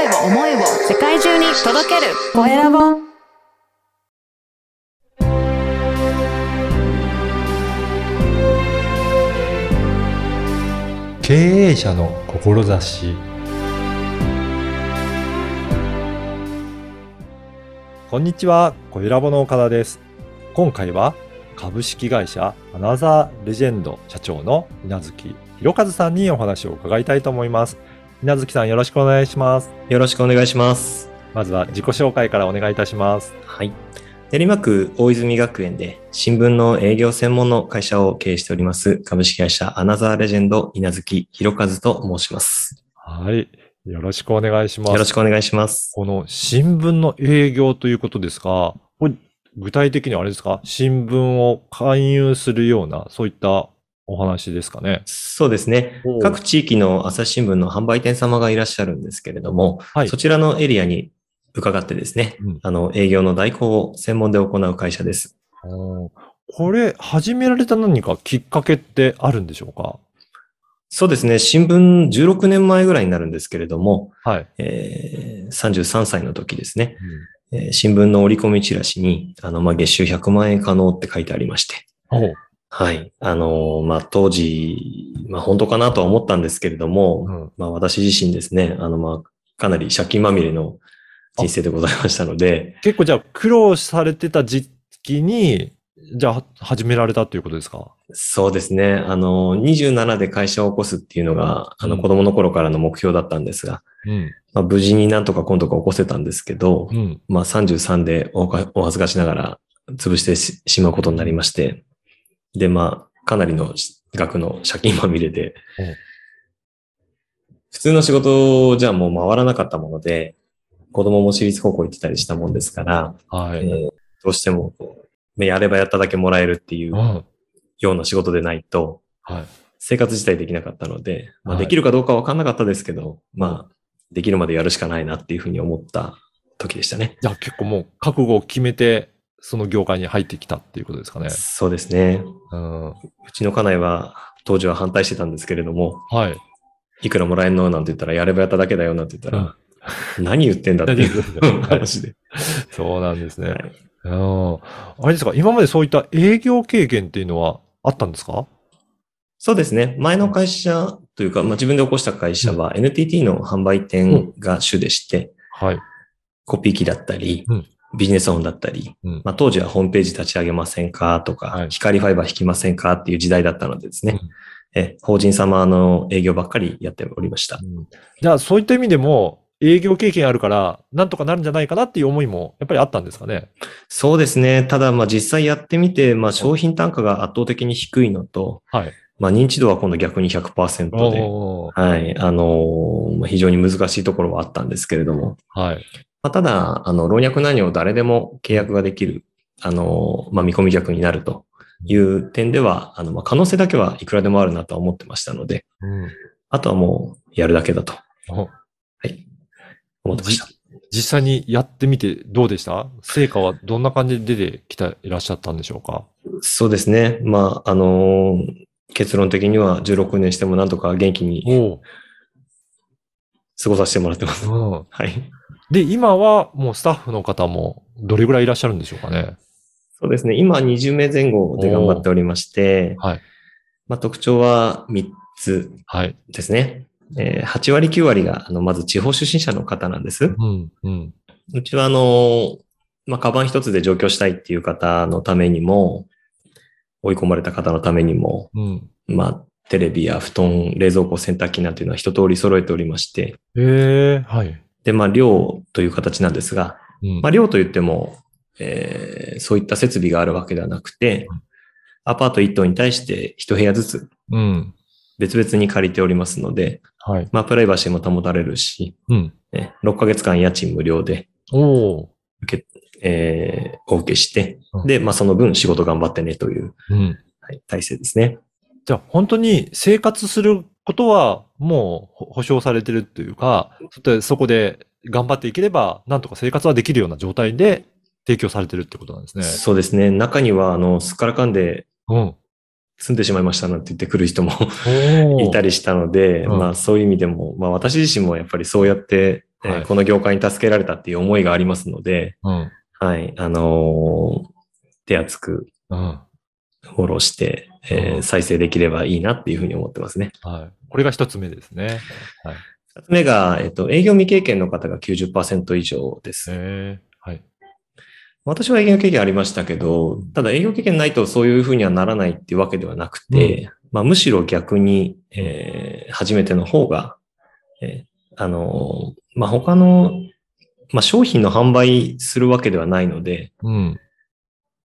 声を思いを世界中に届けるコエラボ経営者の志こんにちは、コエラボの岡田です。今回は株式会社アナザーレジェンド社長の稲月弘和さんにお話を伺いたいと思います。稲月さんよろしくお願いします。よろしくお願いします。まずは自己紹介からお願いいたします。はい。練馬区大泉学園で新聞の営業専門の会社を経営しております株式会社アナザーレジェンド稲月弘和と申します。はい。よろしくお願いします。よろしくお願いします。この新聞の営業ということですが、具体的にはあれですか？新聞を勧誘するような、そういったお話ですかね。そうですね。各地域の朝日新聞の販売店様がいらっしゃるんですけれども、はいそちらのエリアに伺ってですね、うんあの、営業の代行を専門で行う会社です。これ、始められた何かきっかけってあるんでしょうか？そうですね。新聞16年前ぐらいになるんですけれども、はい。えー33歳の時ですね、えー新聞の折り込みチラシに、あの、まあ、月収100万円可能って書いてありまして、はい。あのーまあ、当時、まあ、本当かなとは思ったんですけれども、うん。まあ、私自身ですね、あの、まあ、かなり借金まみれの人生でございましたので、結構じゃあ苦労されてた時期に、じゃあ始められたということですか？そうですね、あのー、27で会社を起こすっていうのが、あの、うん。子供の頃からの目標だったんですが、うん。まあ、無事になんとか今度か起こせたんですけど、うん。まあ、33でお恥ずかしながら潰してししまうことになりまして、で、まあ、かなりの額の借金まみれでうん、普通の仕事じゃもう回らなかったもので、子供も私立高校行ってたりしたもんですから、はい。えーどうしてもこう、やればやっただけもらえるっていううん。ような仕事でないと、はい。生活自体できなかったので、まあ、はいできるかどうかわかんなかったですけど、まあ、できるまでやるしかないなっていうふうに思った時でしたね。じゃあ結構もう覚悟を決めて、その業界に入ってきたっていうことですかね。そうですね。うん。うちの家内は当時は反対してたんですけれども、はい。いくらもらえんのなんて言ったら、やればやっただけだよなんて言ったら、何言ってんだっていう話で。そうなんですね。はいうん。あれですか今までそういった営業経験っていうのはあったんですか？そうですね。前の会社というか、まあ、自分で起こした会社は NTT の販売店が主でして、はい。コピー機だったりうん、ビジネスオンだったり、うん。まあ、当時はホームページ立ち上げませんか？とか、はい光ファイバー引きませんか？っていう時代だったのでですね、うんえ法人様の営業ばっかりやっておりました。うんじゃあそういった意味でも営業経験あるから、なんとかなるんじゃないかなっていう思いもやっぱりあったんですかね？そうですね。ただ、まあ実際やってみて、まあ商品単価が圧倒的に低いのと、はい。まあ認知度は今度逆に100%で、はい。あのーまあ非常に難しいところはあったんですけれども、はい。まあ、ただ、あの、老若男女誰でも契約ができる、あのーまあ見込み客になるという点では、あの、まあ可能性だけはいくらでもあるなとは思ってましたので、うん。あとはもうやるだけだと、おはい。思ってました。実際にやってみてどうでした？成果はどんな感じで出てきていらっしゃったんでしょうか？そうですね。まあ、あのー結論的には16年してもなんとか元気にお過ごさせてもらってます。うん。はい。で、今はもうスタッフの方もどれぐらいいらっしゃるんでしょうかね？そうですね。今20名前後で頑張っておりまして、はい。まあ、特徴は3つはい。ですね。えー8割9割が、あの、まず地方出身者の方なんです。うん。うん。うちは、あの、まあ、カバン一つで上京したいっていう方のためにも、追い込まれた方のためにも、うん。まあ、テレビや布団、冷蔵庫、洗濯機なんていうのは一通り揃えておりまして、ええはい。で、まあ、寮という形なんですが、うんまあ、寮といっても、えーそういった設備があるわけではなくてうん、アパート1棟に対して一部屋ずつうん。別々に借りておりますので、はい。まあ、プライバシーも保たれるし、うん。ね、6ヶ月間家賃無料で、おーえーお受けしてう、んで、まあ、その分仕事頑張ってねという、うん。はい、体制ですね。じゃあ本当に生活することはもうほ保証されてるっていうか、そこで頑張っていければ、なんとか生活はできるような状態で提供されてるってことなんですね。そうですね。中には、あの、すっからかんでうん。住んでしまいましたなんて言ってくる人もいたりしたので、うんまあそういう意味でも、まあ私自身もやっぱりそうやってえーはいこの業界に助けられたっていう思いがありますので、うん。はい、あのー手厚くうん。フォローして、えーうん再生できればいいなっていうふうに思ってますね。はい。これが一つ目ですね。はい。二つ目が、えっと、営業未経験の方が90%以上です。へえ。はい。私は営業経験ありましたけど、ただ営業経験ないとそういうふうにはならないっていうわけではなくて、まあ、むしろ逆に、えー初めての方が、えーあのーまあ、他の、まあ、商品の販売するわけではないので、うん。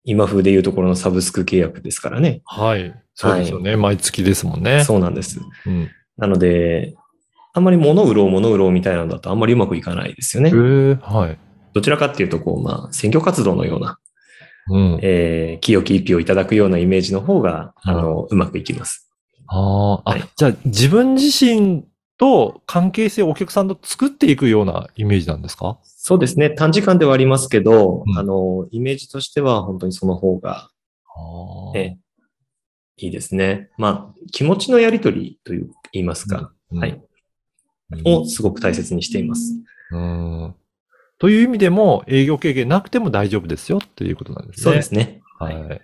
今風でいうところのサブスク契約ですからね。はい。そうですよね。毎月ですもんね。そうなんです。うん。なので、あんまり物売ろう物売ろうみたいなのだとあんまりうまくいかないですよね。はい。どちらかっていうと、こう、まあ、選挙活動のような、うん。えー、清き一票をいただくようなイメージの方が、あうの、うまくいきます。ああ、あ、はいじゃあ自分自身と関係性をお客さんと作っていくようなイメージなんですか？そうですね。短時間ではありますけど、うんあの、イメージとしては本当にその方が、ああええいいですね。まあ、気持ちのやりとりという、言いますか、うんはい。うんをすごく大切にしています。うん。という意味でも、営業経験なくても大丈夫ですよっていうことなんですね。そうですね。ははいい。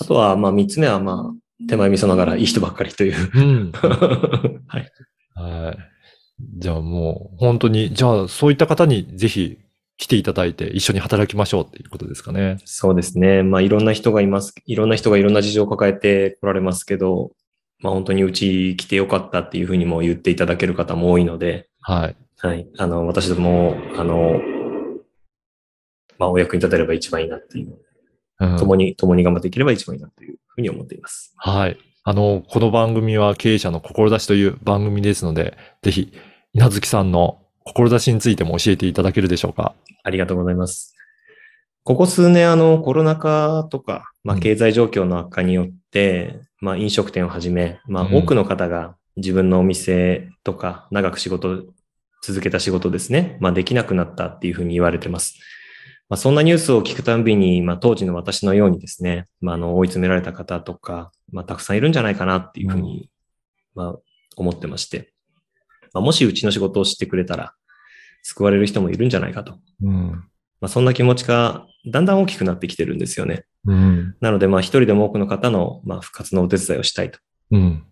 あとは、まあ、三つ目は、まあ、手前味噌ながらいい人ばっかりという。うん。はい。はい。じゃあもう、本当に、じゃあそういった方にぜひ来ていただいて一緒に働きましょうっていうことですかね。そうですね。まあ、いろんな人がいます。いろんな人がいろんな事情を抱えて来られますけど、まあ、本当にうち来てよかったっていうふうにも言っていただける方も多いので、はい。はい。あの、私ども、あの、まあ、お役に立てれば一番いいなっていう、うん共に、共に頑張っていければ一番いいなというふうに思っています。はい。あの、この番組は経営者の志という番組ですので、ぜひ、稲月さんの志についても教えていただけるでしょうか？ありがとうございます。ここ数年、あの、コロナ禍とか、まあ、うん経済状況の悪化によって、まあ、飲食店をはじめ、まあ、うん多くの方が自分のお店とか、長く仕事、続けた仕事ですね、まあ、できなくなったっていうふうに言われてます。まあ、そんなニュースを聞くたんびに、まあ、当時の私のようにですね、まあ、あの、追い詰められた方とか、まあ、たくさんいるんじゃないかなっていうふうに、まあ、思ってまして、まあ、もしうちの仕事を知ってくれたら、救われる人もいるんじゃないかと。うん。まあ、そんな気持ちがだんだん大きくなってきてるんですよね。うん。なので、まあ、一人でも多くの方の、まあ、復活のお手伝いをしたいと。うん。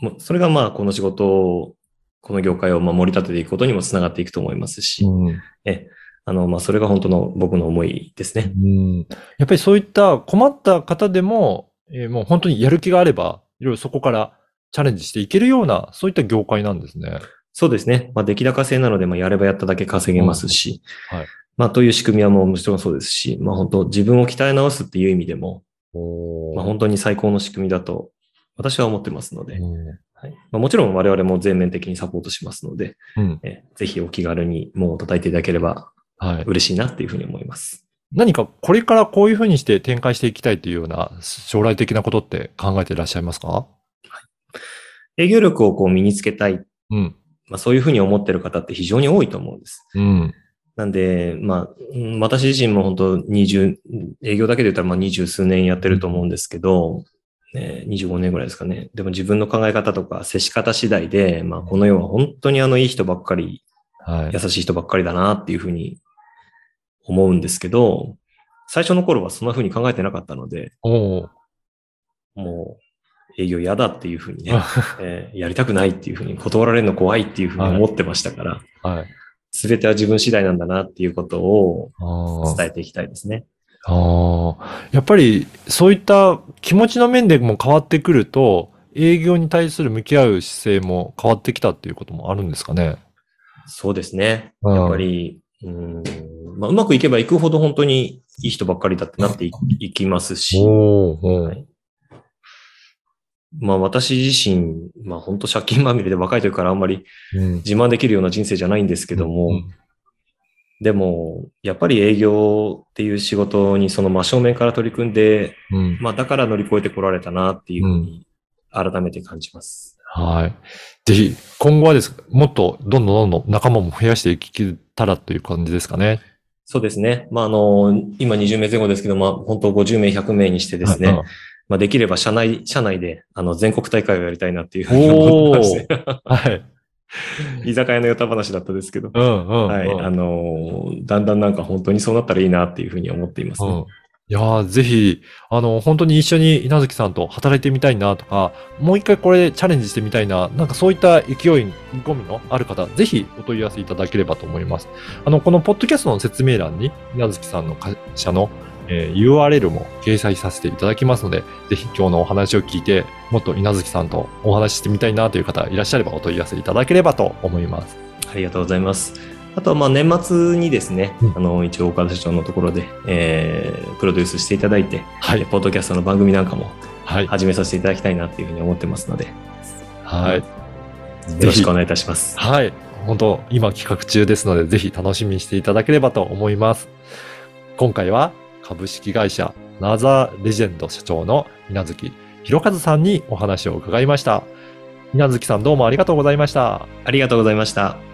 もうそれが、まあ、この仕事を、この業界をまあ盛り立てていくことにもつながっていくと思いますし、うん。え、あの、まあ、それが本当の僕の思いですね。うんやっぱりそういった困った方でも、えーもう本当にやる気があれば、いろいろそこからチャレンジしていけるような、そういった業界なんですね。そうですね。まあ、出来高制なので、まあ、やればやっただけ稼げますし、うんはいまあ、という仕組みはもうもちろんそうですし、まあ、本当自分を鍛え直すっていう意味でも、まあ、本当に最高の仕組みだと、私は思ってますので、はいまあ、もちろん我々も全面的にサポートしますので、うん。えぜひお気軽に門を叩いていただければはい。嬉しいなっていうふうに思います。何かこれからこういうふうにして展開していきたいというような将来的なことって考えていらっしゃいますか？営業力をこう身につけたい、うん。まあ、そういうふうに思ってる方って非常に多いと思うんです。うん。なんで、まあ、うん私自身も本当20、営業だけで言ったらまあ20数年やってると思うんですけど、えー25年ぐらいですかね。でも自分の考え方とか接し方次第で、まあこの世は本当にあのいい人ばっかり、はい優。しい人ばっかりだなっていうふうに思うんですけど、最初の頃はそんなふうに考えてなかったので、もう営業嫌だっていうふうにね、えーやりたくないっていうふうに断られるの怖いっていうふうに思ってましたから、はい。すべては自分次第なんだなっていうことを伝えていきたいですね。ああ。やっぱりそういった気持ちの面でも変わってくると、営業に対する向き合う姿勢も変わってきたっていうこともあるんですかね？そうですね。うんやっぱり、うん。まあ、うまくいけばいくほど本当にいい人ばっかりだってなっていいきますし、はい。まあ私自身、まあ本当借金まみれで若い時からあんまりうん。自慢できるような人生じゃないんですけども、うんでも、やっぱり営業っていう仕事にその真正面から取り組んで、うん。まあだから乗り越えてこられたなっていうふうに改めて感じます。はい。ぜひ、今後はです、もっとどんどんどんどん仲間も増やしていけたらという感じですかね。そうですね。まああの、今20名前後ですけど、まあ本当50名、100名にしてですね、はいまあできれば社内、社内であの全国大会をやりたいなっていうふうに思ってまして。はい。居酒屋のヨタ話だったですけど。うんうん、うん。はい。あのーだんだんなんか本当にそうなったらいいなっていうふうに思っていますね。うん。いやーぜひ、あの、本当に一緒に稲月さんと働いてみたいなとか、もう一回これチャレンジしてみたいな、なんかそういった勢い、見込みのある方、ぜひお問い合わせいただければと思います。あの、このポッドキャストの説明欄に、稲月さんの会社の、えー URL も掲載させていただきますので、ぜひ今日のお話を聞いて、もっと稲月さんとお話ししてみたいなという方いらっしゃればお問い合わせいただければと思います。ありがとうございます。あとはまあ年末にですね、うんあの一応岡田社長のところで、えープロデュースしていただいて、はいえポッドキャストの番組なんかもはい。始めさせていただきたいなっていうふうに思ってますので、よはい。ろしくお願いいたします。はい。本当、今企画中ですので、ぜひ楽しみにしていただければと思います。今回は株式会社ナザーレジェンド社長の稲月弘和さんにお話を伺いました。稲月さんどうもありがとうございました。ありがとうございました。